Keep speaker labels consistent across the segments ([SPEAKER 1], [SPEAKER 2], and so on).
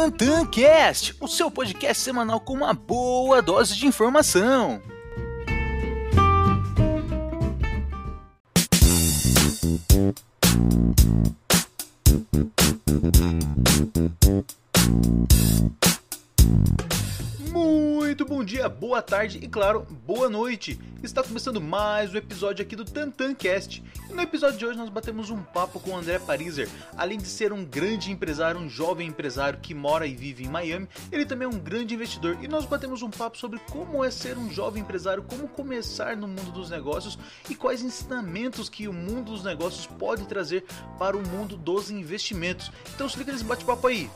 [SPEAKER 1] TantanCast, o seu podcast semanal com uma boa dose de informação. Boa tarde e, claro, boa noite. Está começando mais um episódio aqui do TantanCast. E no episódio de hoje nós batemos um papo com o André Pariser. Além de ser um grande empresário, um jovem empresário que mora e vive em Miami, ele também é um grande investidor. E nós batemos um papo sobre como é ser um jovem empresário, como começar no mundo dos negócios e quais ensinamentos que o mundo dos negócios pode trazer para o mundo dos investimentos. Então se liga nesse bate-papo aí.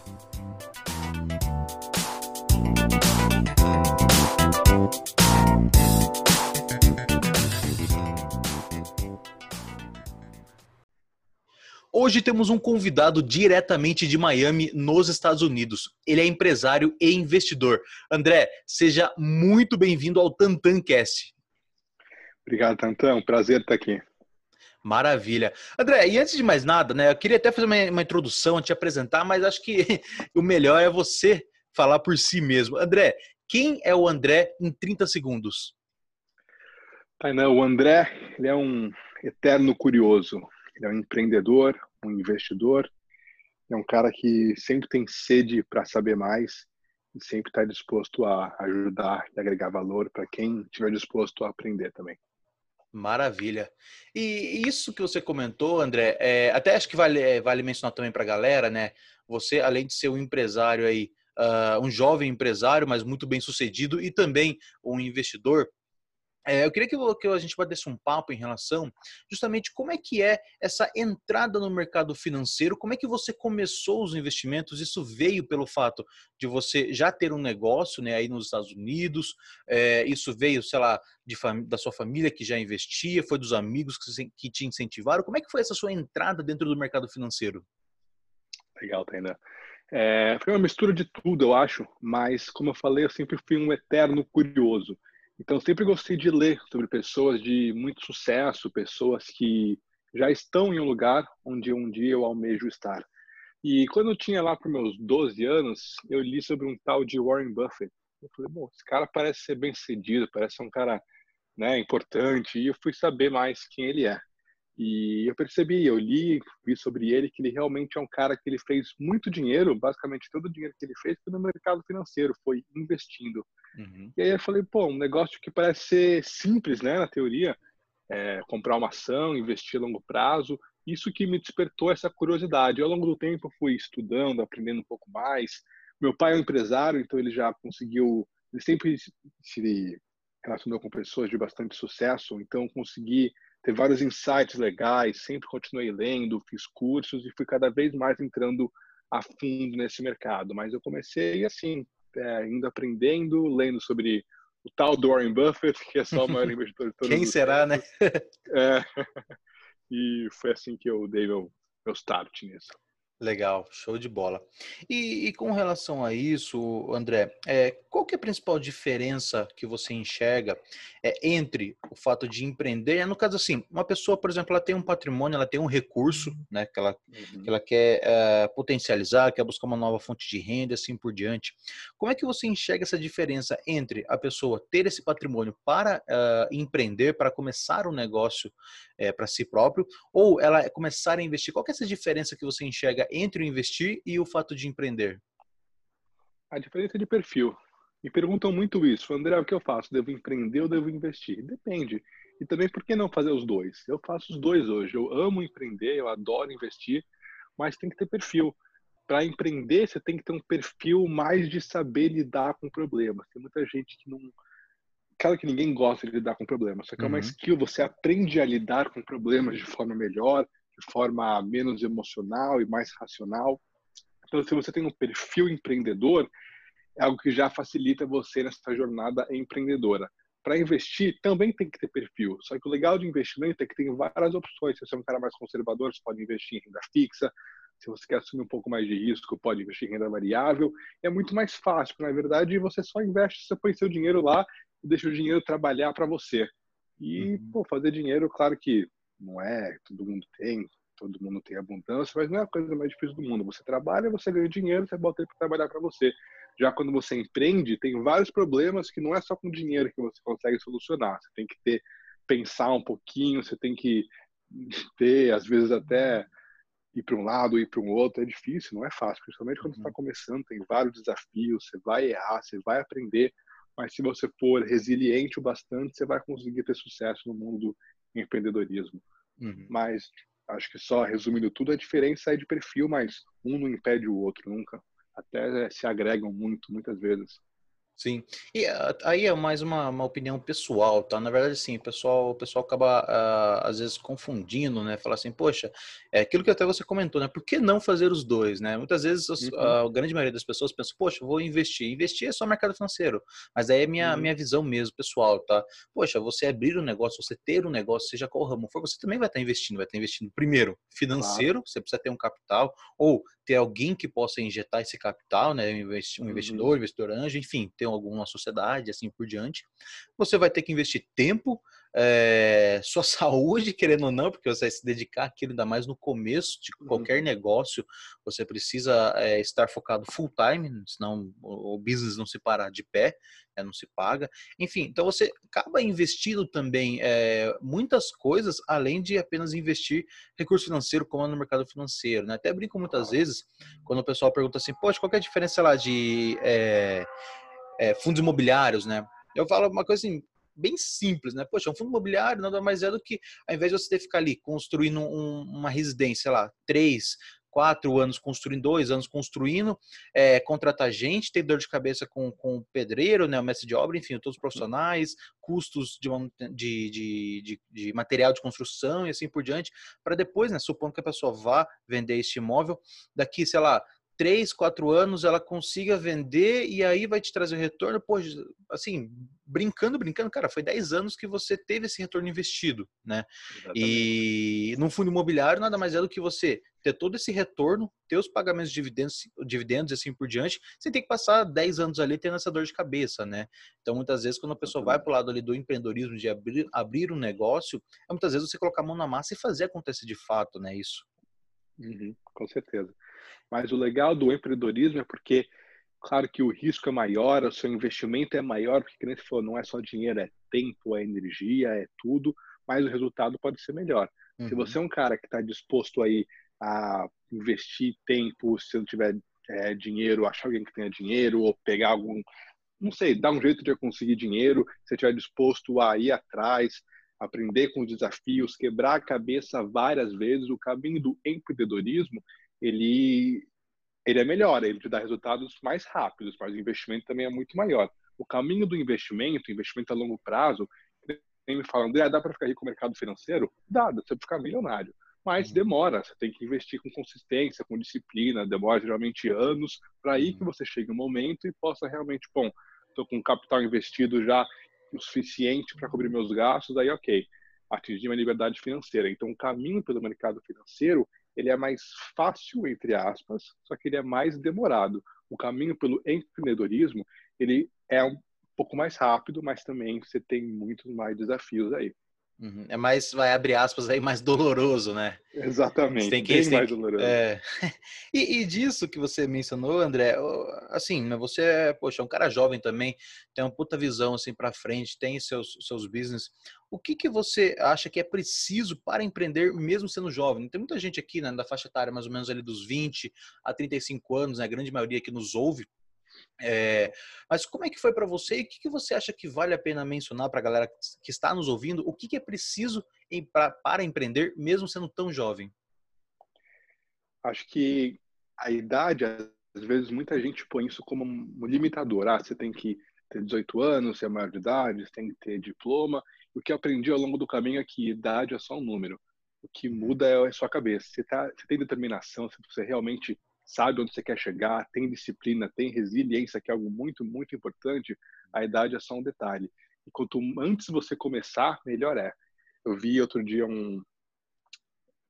[SPEAKER 1] Hoje temos um convidado diretamente de Miami, nos Estados Unidos. Ele é empresário e investidor. André, seja muito bem-vindo ao TantanCast.
[SPEAKER 2] Obrigado, Tantan. Prazer estar aqui.
[SPEAKER 1] Maravilha. André, e antes de mais nada, né, eu queria até fazer uma, uma introdução, te apresentar, mas acho que o melhor é você falar por si mesmo. André, quem é o André em 30 segundos?
[SPEAKER 2] O André ele é um eterno curioso. Ele é um empreendedor, um investidor, é um cara que sempre tem sede para saber mais e sempre está disposto a ajudar e agregar valor para quem estiver disposto a aprender também.
[SPEAKER 1] Maravilha. E isso que você comentou, André, é, até acho que vale, é, vale mencionar também para a galera, né? Você, além de ser um empresário aí, uh, um jovem empresário, mas muito bem sucedido, e também um investidor, é, eu queria que, que, a gente batesse um papo em relação justamente como é que é essa entrada no mercado financeiro, como é que você começou os investimentos, isso veio pelo fato de você já ter um negócio né, aí nos Estados Unidos, é, isso veio, sei lá, de, da sua família que já investia, foi dos amigos que, que te incentivaram, como é que foi essa sua entrada dentro do mercado financeiro?
[SPEAKER 2] Legal, Tainá. É, foi uma mistura de tudo, eu acho, mas como eu falei, eu sempre fui um eterno curioso. Então, sempre gostei de ler sobre pessoas de muito sucesso, pessoas que já estão em um lugar onde um dia eu almejo estar. E quando eu tinha lá para meus 12 anos, eu li sobre um tal de Warren Buffett. Eu falei, bom, esse cara parece ser bem sucedido, parece ser um cara né, importante, e eu fui saber mais quem ele é. E eu percebi, eu li, vi sobre ele que ele realmente é um cara que ele fez muito dinheiro, basicamente todo o dinheiro que ele fez foi no mercado financeiro, foi investindo. Uhum. E aí eu falei, pô, um negócio que parece ser simples, né, na teoria, é comprar uma ação, investir a longo prazo, isso que me despertou essa curiosidade. Ao longo do tempo eu fui estudando, aprendendo um pouco mais. Meu pai é um empresário, então ele já conseguiu, ele sempre se relacionou com pessoas de bastante sucesso, então consegui ter vários insights legais, sempre continuei lendo, fiz cursos e fui cada vez mais entrando a fundo nesse mercado. Mas eu comecei assim, é, indo aprendendo, lendo sobre o tal do Warren Buffett, que é só o maior investidor de todos
[SPEAKER 1] Quem será, tempos. né?
[SPEAKER 2] É, e foi assim que eu dei meu, meu start nisso.
[SPEAKER 1] Legal, show de bola. E, e, com relação a isso, André, é, qual que é a principal diferença que você enxerga é, entre o fato de empreender? No caso assim, uma pessoa, por exemplo, ela tem um patrimônio, ela tem um recurso, né, que ela, uhum. que ela quer é, potencializar, quer buscar uma nova fonte de renda, assim por diante. Como é que você enxerga essa diferença entre a pessoa ter esse patrimônio para empreender, para começar um negócio para si próprio, ou ela começar a investir? Qual que é essa diferença que você enxerga entre o investir e o fato de empreender?
[SPEAKER 2] A diferença de perfil. Me perguntam muito isso. André, o que eu faço? Devo empreender ou devo investir? Depende. E também, por que não fazer os dois? Eu faço os dois hoje. Eu amo empreender, eu adoro investir, mas tem que ter perfil. Para empreender, você tem que ter um perfil mais de saber lidar com problemas. Tem muita gente que não, claro que ninguém gosta de lidar com problemas, só que uhum. é uma uhum. skill, você aprende a lidar com problemas de forma melhor, de forma menos emocional e mais racional. Então, se você tem um perfil empreendedor, é algo que já facilita você nessa jornada empreendedora. Para investir, também tem que ter perfil. Só que o legal de investimento é que tem várias opções. Se você é um cara mais conservador, você pode investir em renda fixa. Se você quer assumir um pouco mais de risco, pode investir em renda variável. É muito mais fácil, na verdade, você só investe, você põe seu dinheiro lá deixa o dinheiro trabalhar para você. E, uhum. pô, fazer dinheiro, claro que não é, todo mundo tem, todo mundo tem abundância, mas não é a coisa mais difícil do mundo. Você trabalha, você ganha dinheiro, você bota ele para trabalhar para você. Já quando você empreende, tem vários problemas que não é só com dinheiro que você consegue solucionar. Você tem que ter pensar um pouquinho, você tem que ter, às vezes até ir para um lado, ir para um outro, é difícil, não é fácil, principalmente quando você está uhum. começando, tem vários desafios, você vai errar, você vai aprender, mas se você for resiliente o bastante, você vai conseguir ter sucesso no mundo do empreendedorismo. Uhum. Mas acho que só resumindo tudo, a diferença é de perfil, mas um não impede o outro nunca. Até se agregam muito, muitas vezes.
[SPEAKER 1] Sim. E uh, aí é mais uma, uma opinião pessoal, tá? Na verdade, sim, o pessoal, o pessoal acaba, uh, às vezes, confundindo, né? Falar assim, poxa, é aquilo que até você comentou, né? Por que não fazer os dois, né? Muitas vezes, uhum. a, a, grande maioria das pessoas pensa, poxa, vou investir. Investir é só mercado financeiro. Mas aí é minha, uhum. minha visão mesmo, pessoal, tá? Poxa, você abrir um negócio, você ter um negócio, seja qual ramo for, você também vai estar investindo. Vai estar investindo, primeiro, financeiro, claro. você precisa ter um capital, ou ter alguém que possa injetar esse capital, né? Um uhum. investidor, uhum. investidor anjo, enfim, ter alguma sociedade, assim por diante. Você vai ter que investir tempo, é, sua saúde, querendo ou não, porque você vai se dedicar àquilo ainda mais no começo de uhum. qualquer uhum. negócio, você precisa é, estar focado full time, senão o, business não se parar de pé, é, não se paga. Enfim, então você acaba investindo também é, muitas coisas, além de apenas investir recurso financeiro, como no mercado financeiro. Né? Até brinco muitas vezes, quando o pessoal pergunta assim, poxa, qual é a diferença lá de é, fundos imobiliários, né? Eu falo uma coisa assim, bem simples, né? Poxa, um fundo imobiliário nada mais é do que, ao invés de você ter que ficar ali construindo um, uma residência, sei lá, três, quatro anos construindo, dois anos construindo, é, contratar gente, ter dor de cabeça com, com o pedreiro, né, o mestre de obra, enfim, todos os profissionais, custos de, de, de, de, material de construção e assim por diante, para depois, né, supondo que a pessoa vá vender este imóvel, daqui, sei lá, três, quatro anos ela consiga vender e aí vai te trazer o retorno. Pô, assim, brincando, brincando, cara, foi 10 anos que você teve esse retorno investido, né? Exatamente. E num fundo imobiliário nada mais é do que você ter todo esse retorno, ter os pagamentos de dividendos, dividendos e assim por diante, sem ter que passar 10 anos ali tendo essa dor de cabeça, né? Então, muitas vezes, quando a pessoa vai para o lado ali do empreendedorismo, de abrir, abrir um negócio, é muitas vezes você colocar a mão na massa e fazer acontecer de fato, né? Isso.
[SPEAKER 2] Uhum, com certeza. Mas o legal do empreendedorismo é porque, claro que o risco é maior, o seu investimento é maior, porque, como você falou, não é só dinheiro, é tempo, é energia, é tudo, mas o resultado pode ser melhor. Uhum. Se você é um cara que está disposto aí a investir tempo, se não tiver é, dinheiro, achar alguém que tenha dinheiro, ou pegar algum, não sei, dar um jeito de conseguir dinheiro, se estiver disposto a ir atrás, aprender com os desafios, quebrar a cabeça várias vezes, o caminho do empreendedorismo, ele, ele é melhor, ele te dá resultados mais rápidos, mas o investimento também é muito maior. O caminho do investimento, investimento a longo prazo, nem me falam, dá para ficar rico no mercado financeiro? Dá, dá para ficar milionário. Mas uhum. demora, você tem que investir com consistência, com disciplina, demora geralmente anos, para aí que uhum. você chegue um momento e possa realmente, bom, estou com capital investido já o suficiente para cobrir meus gastos, aí ok, atingir uma liberdade financeira. Então, o caminho pelo mercado financeiro ele é mais fácil, entre aspas, só que ele é mais demorado. O caminho pelo empreendedorismo, ele é um pouco mais rápido, mas também você tem muitos mais desafios aí.
[SPEAKER 1] Uhum. É mais, vai abrir aspas aí, mais doloroso, né?
[SPEAKER 2] Exatamente, tem que, bem tem, mais doloroso. É...
[SPEAKER 1] E, e, disso que você mencionou, André, assim, você é, poxa, é um cara jovem também, tem uma puta visão assim para frente, tem seus, seus business. O que, que você acha que é preciso para empreender, mesmo sendo jovem? Tem muita gente aqui, né, da faixa etária mais ou menos ali dos 20 a 35 anos, né, a grande maioria que nos ouve, é, mas como é que foi para você e o que, que, você acha que vale a pena mencionar para a galera que está nos ouvindo? O que, que é preciso em, pra, para empreender, mesmo sendo tão jovem?
[SPEAKER 2] Acho que a idade, às vezes, muita gente põe isso como um limitador. Ah, você tem que ter 18 anos, ser maior de idade, você tem que ter diploma. O que eu aprendi ao longo do caminho é que idade é só um número. O que muda é a sua cabeça. Você, tá, você tem determinação, se você realmente sabe onde você quer chegar, tem disciplina, tem resiliência, que é algo muito, muito importante, a idade é só um detalhe. E quanto antes você começar, melhor é. Eu vi outro dia um,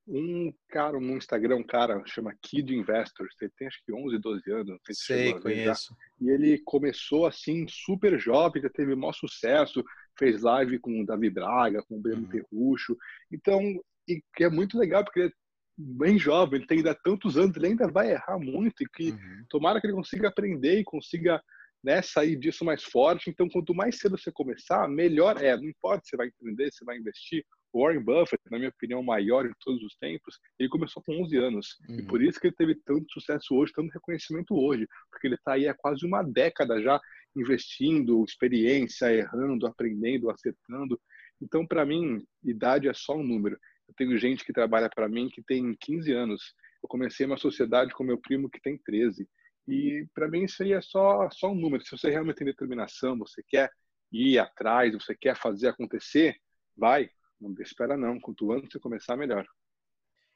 [SPEAKER 2] um cara no Instagram, um cara chama Kid Investors, ele tem acho que 11, 12 anos. Não
[SPEAKER 1] sei, se sei conheço.
[SPEAKER 2] E ele começou assim, super jovem, já teve maior sucesso, fez live com o Davi Braga, com o Breno uhum. Perrucho. Então, e que é muito legal, porque bem jovem, ele tem ainda tantos anos, ele ainda vai errar muito e que uhum. tomara que ele consiga aprender e consiga né, sair disso mais forte. Então, quanto mais cedo você começar, melhor é. Não importa se você vai empreender, se vai investir. Warren Buffett, na minha opinião, o maior de todos os tempos, ele começou com 11 anos. Uhum. E por isso que ele teve tanto sucesso hoje, tanto reconhecimento hoje. Porque ele está aí há quase uma década já investindo, experiência, errando, aprendendo, acertando. Então, para mim, idade é só um número. Eu tenho gente que trabalha para mim que tem 15 anos. Eu comecei uma sociedade com meu primo que tem 13. E para mim isso aí é só, só um número. Se você realmente tem determinação, você quer ir atrás, você quer fazer acontecer, vai. Não espera não. Quanto antes você começar, melhor.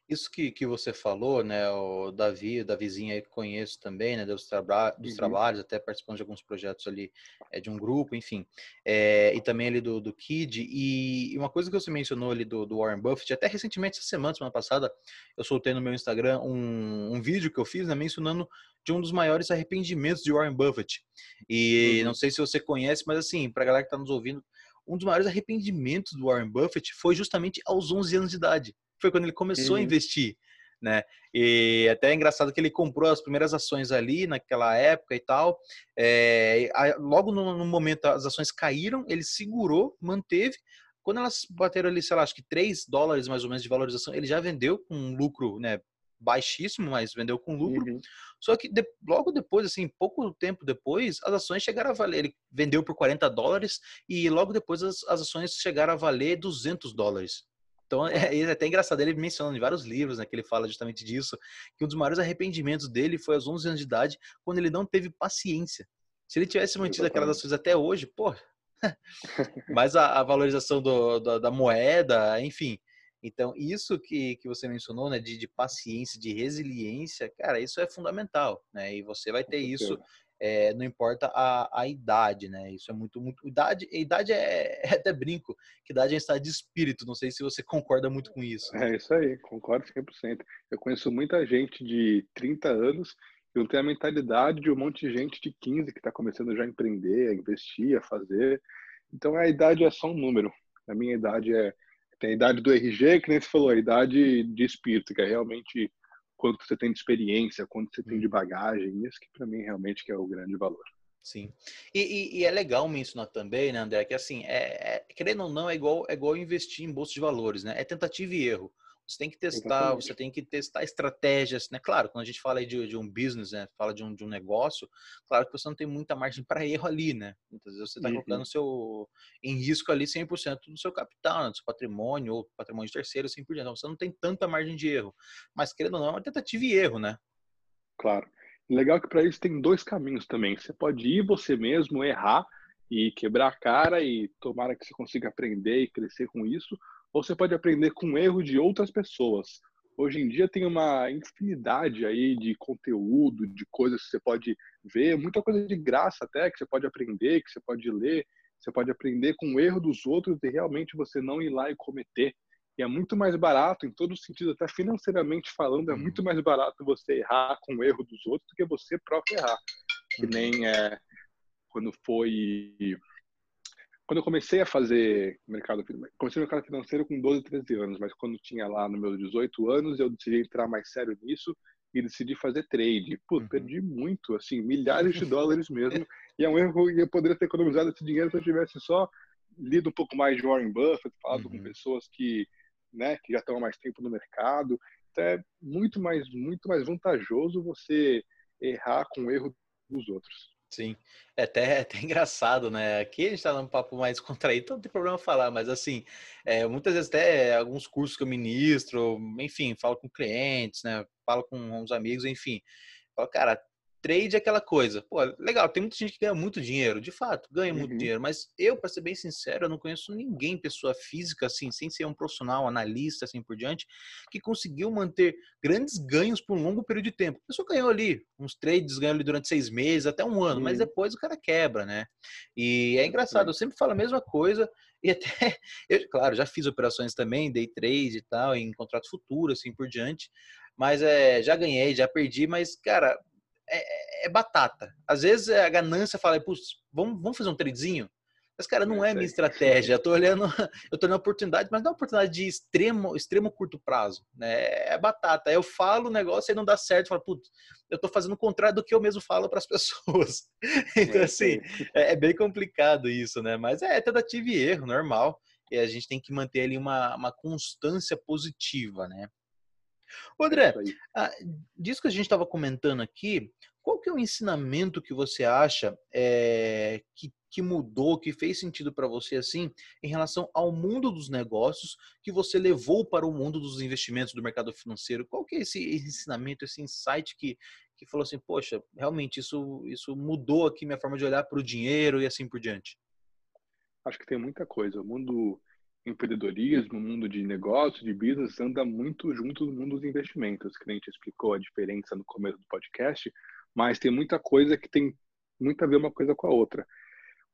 [SPEAKER 1] Isso que, que você falou, né, o Davi, o Davizinho aí que conheço também, né, dos, traba dos uhum. trabalhos, até participando de alguns projetos ali é, de um grupo, enfim, é, e também ali do, do Kid, e, e, uma coisa que você mencionou ali do, do, Warren Buffett, até recentemente, essa semana, semana passada, eu soltei no meu Instagram um, um vídeo que eu fiz, né, mencionando de um dos maiores arrependimentos de Warren Buffett, e uhum. não sei se você conhece, mas assim, pra galera que tá nos ouvindo, um dos maiores arrependimentos do Warren Buffett foi justamente aos 11 anos de idade foi quando ele começou uhum. a investir, né? E até é engraçado que ele comprou as primeiras ações ali naquela época e tal. É, logo no, no, momento as ações caíram, ele segurou, manteve. Quando elas bateram ali, sei lá, acho que 3 dólares mais ou menos de valorização, ele já vendeu com um lucro, né? Baixíssimo, mas vendeu com lucro. Uhum. Só que de, logo depois, assim, pouco tempo depois, as ações chegaram a valer. Ele vendeu por 40 dólares e logo depois as, as ações chegaram a valer 200 dólares. Então é, é até engraçado, ele menciona em vários livros, né, que ele fala justamente disso, que um dos maiores arrependimentos dele foi aos 11 anos de idade, quando ele não teve paciência. Se ele tivesse mantido aquelas ações até hoje, pô, mas a, a valorização do, do, da moeda, enfim. Então, isso que, que você mencionou, né, de, de paciência, de resiliência, cara, isso é fundamental, né? E você vai ter isso é, não importa a, a idade, né? Isso é muito, muito. Idade, idade é, é até brinco, que idade é estado de espírito. Não sei se você concorda muito com isso.
[SPEAKER 2] É isso aí, concordo 100%. Eu conheço muita gente de 30 anos que não tem a mentalidade de um monte de gente de 15 que está começando já a empreender, a investir, a fazer. Então a idade é só um número. A minha idade é. Tem a idade do RG, que nem você falou, a idade de espírito, que é realmente quanto você tem de experiência, quanto você tem de uhum. bagagem, isso que para mim realmente que é o grande valor.
[SPEAKER 1] Sim. E, e, e, é legal mencionar também, né, André, que assim, é, é, querendo ou não, é igual, é igual investir em bolsa de valores, né? É tentativa e erro. Você tem que testar, Exatamente. você tem que testar estratégias, né? Claro, quando a gente fala de, de um business, né? Fala de um, de um negócio, claro que você não tem muita margem para erro ali, né? Muitas vezes você está uhum. colocando seu, em risco ali 100% do seu capital, né? do seu patrimônio ou patrimônio de terceiro, assim por diante. Então, você não tem tanta margem de erro. Mas, querendo ou não, é uma tentativa e erro, né?
[SPEAKER 2] Claro. Legal que para isso tem dois caminhos também. Você pode ir você mesmo, errar e quebrar a cara e tomara que você consiga aprender e crescer com isso, ou você pode aprender com o erro de outras pessoas. Hoje em dia tem uma infinidade aí de conteúdo, de coisas que você pode ver, muita coisa de graça até que você pode aprender, que você pode ler, você pode aprender com o erro dos outros e realmente você não ir lá e cometer. E é muito mais barato, em todo sentido, até financeiramente falando, é uhum. muito mais barato você errar com o erro dos outros do que você próprio errar. Que uhum. nem é, quando foi quando eu comecei a fazer mercado comecei no mercado financeiro com 12, 13 anos, mas quando tinha lá nos meus 18 anos, eu decidi entrar mais sério nisso e decidi fazer trade. Pô, uhum. perdi muito, assim, milhares de dólares mesmo. E é um erro, e eu poderia ter economizado esse dinheiro se eu tivesse só lido um pouco mais de Warren Buffett, falado uhum. com pessoas que, né, que já estão há mais tempo no mercado. Então é muito mais, muito mais vantajoso você errar com o erro dos outros.
[SPEAKER 1] Sim, é até, é até engraçado, né? Aqui a gente tá num papo mais contraído, então não tem problema falar, mas assim, é, muitas vezes até alguns cursos que eu ministro, enfim, falo com clientes, né? Falo com uns amigos, enfim. Falo, cara, trade é aquela coisa. Pô, legal, tem muita gente que ganha muito dinheiro, de fato, ganha muito uhum. dinheiro, mas eu, para ser bem sincero, eu não conheço ninguém, pessoa física, assim, sem ser um profissional, analista, assim por diante, que conseguiu manter grandes ganhos por um longo período de tempo. A pessoa ganhou ali, uns trades ganhou ali durante seis meses, até um ano, uhum. mas depois o cara quebra, né? E é engraçado, eu sempre falo a mesma coisa, e até, eu, claro, já fiz operações também, day trade e tal, em contrato futuro, assim por diante, mas é, já ganhei, já perdi, mas, cara, é, é, batata. Às vezes a ganância fala, vamos, vamos fazer um tradezinho? Mas, cara, não é minha estratégia. Eu tô olhando, eu tô olhando oportunidade, mas não é uma oportunidade de extremo, extremo curto prazo, né? É batata. Eu falo o negócio e não dá certo. Eu falo, putz, eu tô fazendo o contrário do que eu mesmo falo para as pessoas. Então, assim, é, é, bem complicado isso, né? Mas é tentativa e erro, normal. E a gente tem que manter ali uma, uma constância positiva, né? Ô André, ah, disso que a gente estava comentando aqui, qual que é o ensinamento que você acha é, que, que mudou, que fez sentido para você assim, em relação ao mundo dos negócios que você levou para o mundo dos investimentos do mercado financeiro? Qual que é esse ensinamento, esse insight que, que falou assim, poxa, realmente isso, isso mudou aqui minha forma de olhar para o dinheiro e assim por diante?
[SPEAKER 2] Acho que tem muita coisa. O mundo empreendedorismo, mundo de negócios, de business, anda muito junto do mundo dos investimentos, que a gente explicou a diferença no começo do podcast mas tem muita coisa que tem muito a ver uma coisa com a outra.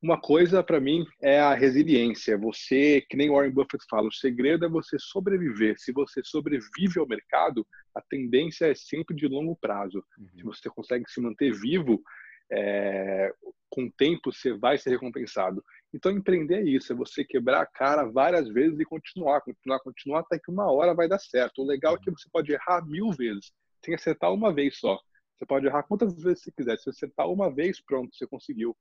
[SPEAKER 2] Uma coisa, para mim, é a resiliência. Você, que nem Warren Buffett fala, o segredo é você sobreviver. Se você sobrevive ao mercado, a tendência é sempre de longo prazo. Uhum. Se você consegue se manter vivo, é, com o tempo você vai ser recompensado. Então, empreender é isso, é você quebrar a cara várias vezes e continuar, continuar, continuar, até que uma hora vai dar certo. O legal é que você pode errar mil vezes, tem que acertar uma vez só. Você pode errar quantas vezes você quiser. Se acertar uma vez, pronto, você conseguiu.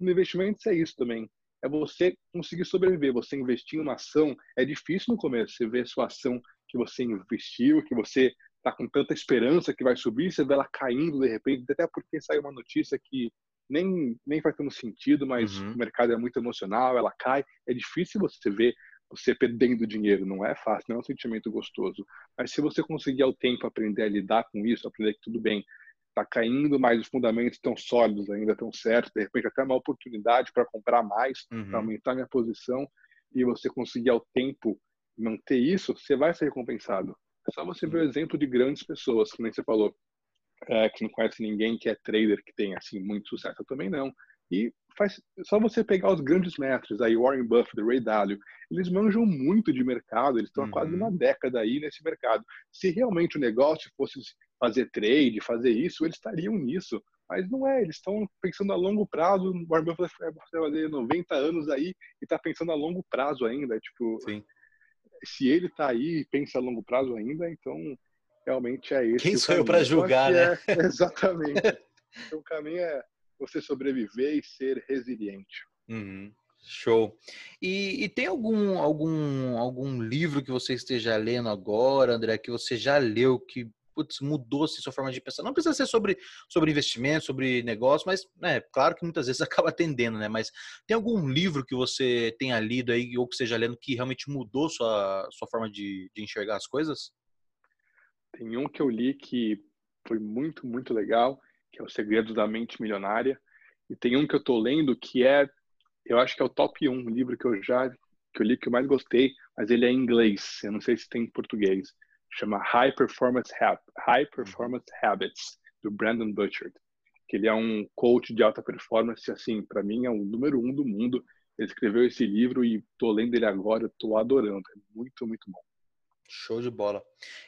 [SPEAKER 2] No investimento é isso também. É você conseguir sobreviver. Você investir em uma ação é difícil no começo. Você vê sua ação que você investiu, que você está com tanta esperança que vai subir, você vê ela caindo de repente, até porque saiu uma notícia que nem, nem faz tanto sentido, mas uhum. o mercado é muito emocional, ela cai. É difícil você ver você perdendo dinheiro, não é fácil, não é um sentimento gostoso. Mas se você conseguir ao tempo aprender a lidar com isso, aprender que tudo bem, está caindo, mas os fundamentos estão sólidos ainda, estão certos. De repente, até uma oportunidade para comprar mais, uhum. para aumentar minha posição, e você conseguir ao tempo manter isso, você vai ser recompensado. É só você ver o exemplo de grandes pessoas, como você falou, é, que não conhece ninguém que é trader, que tem assim muito sucesso. Eu também não. E faz só você pegar os grandes mestres, aí Warren Buffett, Ray Dalio, eles manjam muito de mercado, eles estão uhum. há quase uma uhum. década aí nesse mercado. Se realmente o negócio fosse fazer trade, fazer isso, eles estariam nisso. Mas não é, eles estão pensando a longo prazo. O Warren Buffett vai fazer 90 anos aí e está pensando a longo prazo ainda. Tipo, Sim. se ele está aí e pensa a longo prazo ainda, então realmente é esse.
[SPEAKER 1] Quem sou eu para julgar, né?
[SPEAKER 2] É, exatamente. então, o caminho é você sobreviver e ser resiliente.
[SPEAKER 1] Uhum. Show. E, e, tem algum, algum, algum livro que você esteja lendo agora, André, que você já leu, que putz, mudou-se sua forma de pensar? Não precisa ser sobre, sobre investimento, sobre negócio, mas é claro que muitas vezes acaba atendendo, né? Mas tem algum livro que você tenha lido aí, ou que esteja lendo, que realmente mudou sua, sua forma de, de enxergar as coisas?
[SPEAKER 2] Tem um que eu li que foi muito, muito legal, que é O Segredo da Mente Milionária. E tem um que eu estou lendo que é, eu acho que é o top 1 livro que eu já que eu li que eu mais gostei, mas ele é em inglês. Eu não sei se tem em português. Chama High Performance, High Performance Habits do Brandon Butchert. Que ele é um coach de alta performance, assim, para mim é o número um do mundo. Ele escreveu esse livro e tô lendo ele agora, tô adorando. É muito, muito bom.
[SPEAKER 1] Show de bola.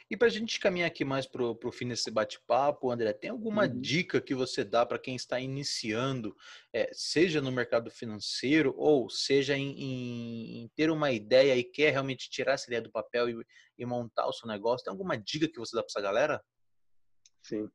[SPEAKER 1] E para a gente caminhar aqui mais para o fim desse bate-papo, André, tem alguma uhum. dica que você dá para quem está iniciando, é, seja no mercado financeiro ou seja em, em, em, ter uma ideia e quer realmente tirar essa ideia do papel e, e montar o seu negócio? Tem alguma dica que você dá para essa galera?
[SPEAKER 2] Sim.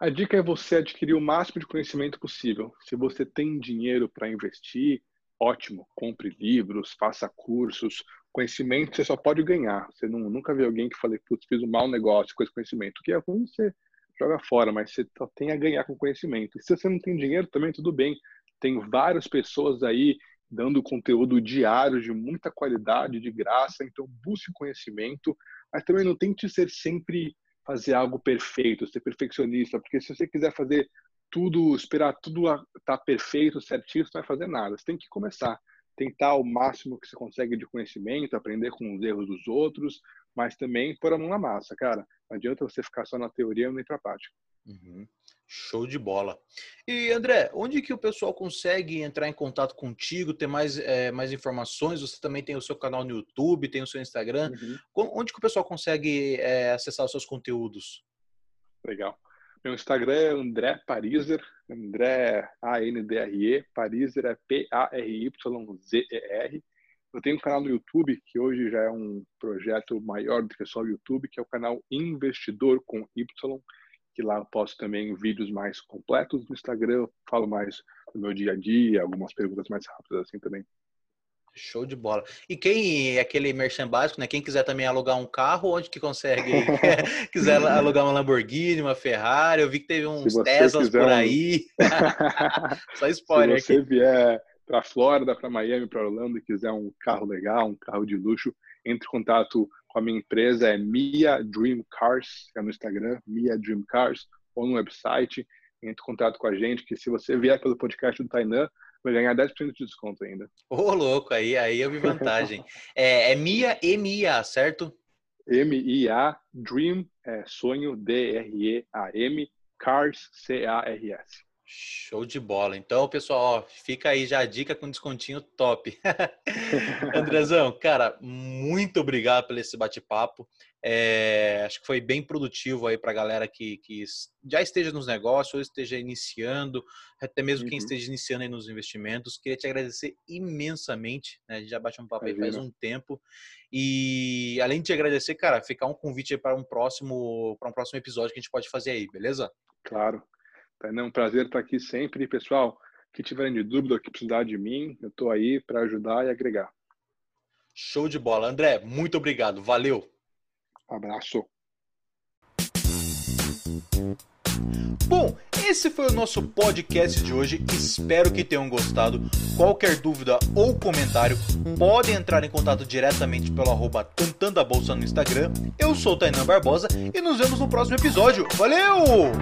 [SPEAKER 2] A dica é você adquirir o máximo de conhecimento possível. Se você tem dinheiro para investir, ótimo, compre livros, faça cursos, conhecimento você só pode ganhar. Você não, nunca vê alguém que fale, putz, fiz um mau negócio com esse conhecimento. O que é ruim, você joga fora, mas você só tem a ganhar com conhecimento. E se você não tem dinheiro, também tudo bem. Tem várias pessoas aí dando conteúdo diário de muita qualidade, de graça. Então, busque conhecimento, mas também não tente ser sempre fazer algo perfeito, ser perfeccionista, porque se você quiser fazer tudo, esperar tudo estar tá perfeito, certinho, você não vai fazer nada. Você tem que começar tentar o máximo que você consegue de conhecimento, aprender com os erros dos outros, mas também pôr a mão na massa, cara. Não adianta você ficar só na teoria e não ir pra prática.
[SPEAKER 1] Uhum. Show de bola. E André, onde que o pessoal consegue entrar em contato contigo, ter mais, é, mais informações? Você também tem o seu canal no YouTube, tem o seu Instagram. Uhum. Onde que o pessoal consegue é, acessar os seus conteúdos?
[SPEAKER 2] Legal. Meu Instagram é André Pariser, André A-N-D-R-E, Pariser é P-A-R-Y-Z-E-R. Eu tenho um canal no YouTube, que hoje já é um projeto maior do que só o YouTube, que é o canal Investidor com Y, que lá eu posto também vídeos mais completos. No Instagram eu falo mais do meu dia a dia, algumas perguntas mais rápidas assim também.
[SPEAKER 1] Show de bola. E quem é aquele merchan básico, né? Quem quiser também alugar um carro, onde que consegue? quiser alugar uma Lamborghini, uma Ferrari, eu vi que teve uns Teslas por aí.
[SPEAKER 2] Só spoiler. Se você aqui. vier para Flórida, para Miami, para Orlando e quiser um carro legal, um carro de luxo, entre em contato com a minha empresa, é Mia Dream Cars, é no Instagram, Mia Dream Cars, ou no website, entre em contato com a gente, que se você vier pelo podcast do Tainan, vai ganhar 10% de desconto ainda.
[SPEAKER 1] Ô, oh, louco, aí, aí eu vi vantagem. é, é Mia, M-I-A, certo?
[SPEAKER 2] M-I-A, Dream, é sonho, D-R-E-A-M, Cars, C-A-R-S.
[SPEAKER 1] Show de bola. Então, pessoal, ó, fica aí já a dica com descontinho top. Andrezão, cara, muito obrigado pelo esse bate-papo. É, acho que foi bem produtivo aí para a galera que, que já esteja nos negócios, ou esteja iniciando, até mesmo uhum. quem esteja iniciando aí nos investimentos. Queria te agradecer imensamente. Né? A gente já bateu um papo aí faz um tempo. E além de te agradecer, cara, ficar um convite aí para um próximo para um próximo episódio que a gente pode fazer aí, beleza?
[SPEAKER 2] Claro. Tá, é um prazer estar aqui sempre. Pessoal, que tiverem de dúvida, que precisar de mim, eu estou aí para ajudar e agregar.
[SPEAKER 1] Show de bola. André, muito obrigado. Valeu.
[SPEAKER 2] Abraço.
[SPEAKER 1] Bom, esse foi o nosso podcast de hoje. Espero que tenham gostado. Qualquer dúvida ou comentário, podem entrar em contato diretamente pelo arroba a Bolsa no Instagram. Eu sou o Tainan Barbosa e nos vemos no próximo episódio. Valeu!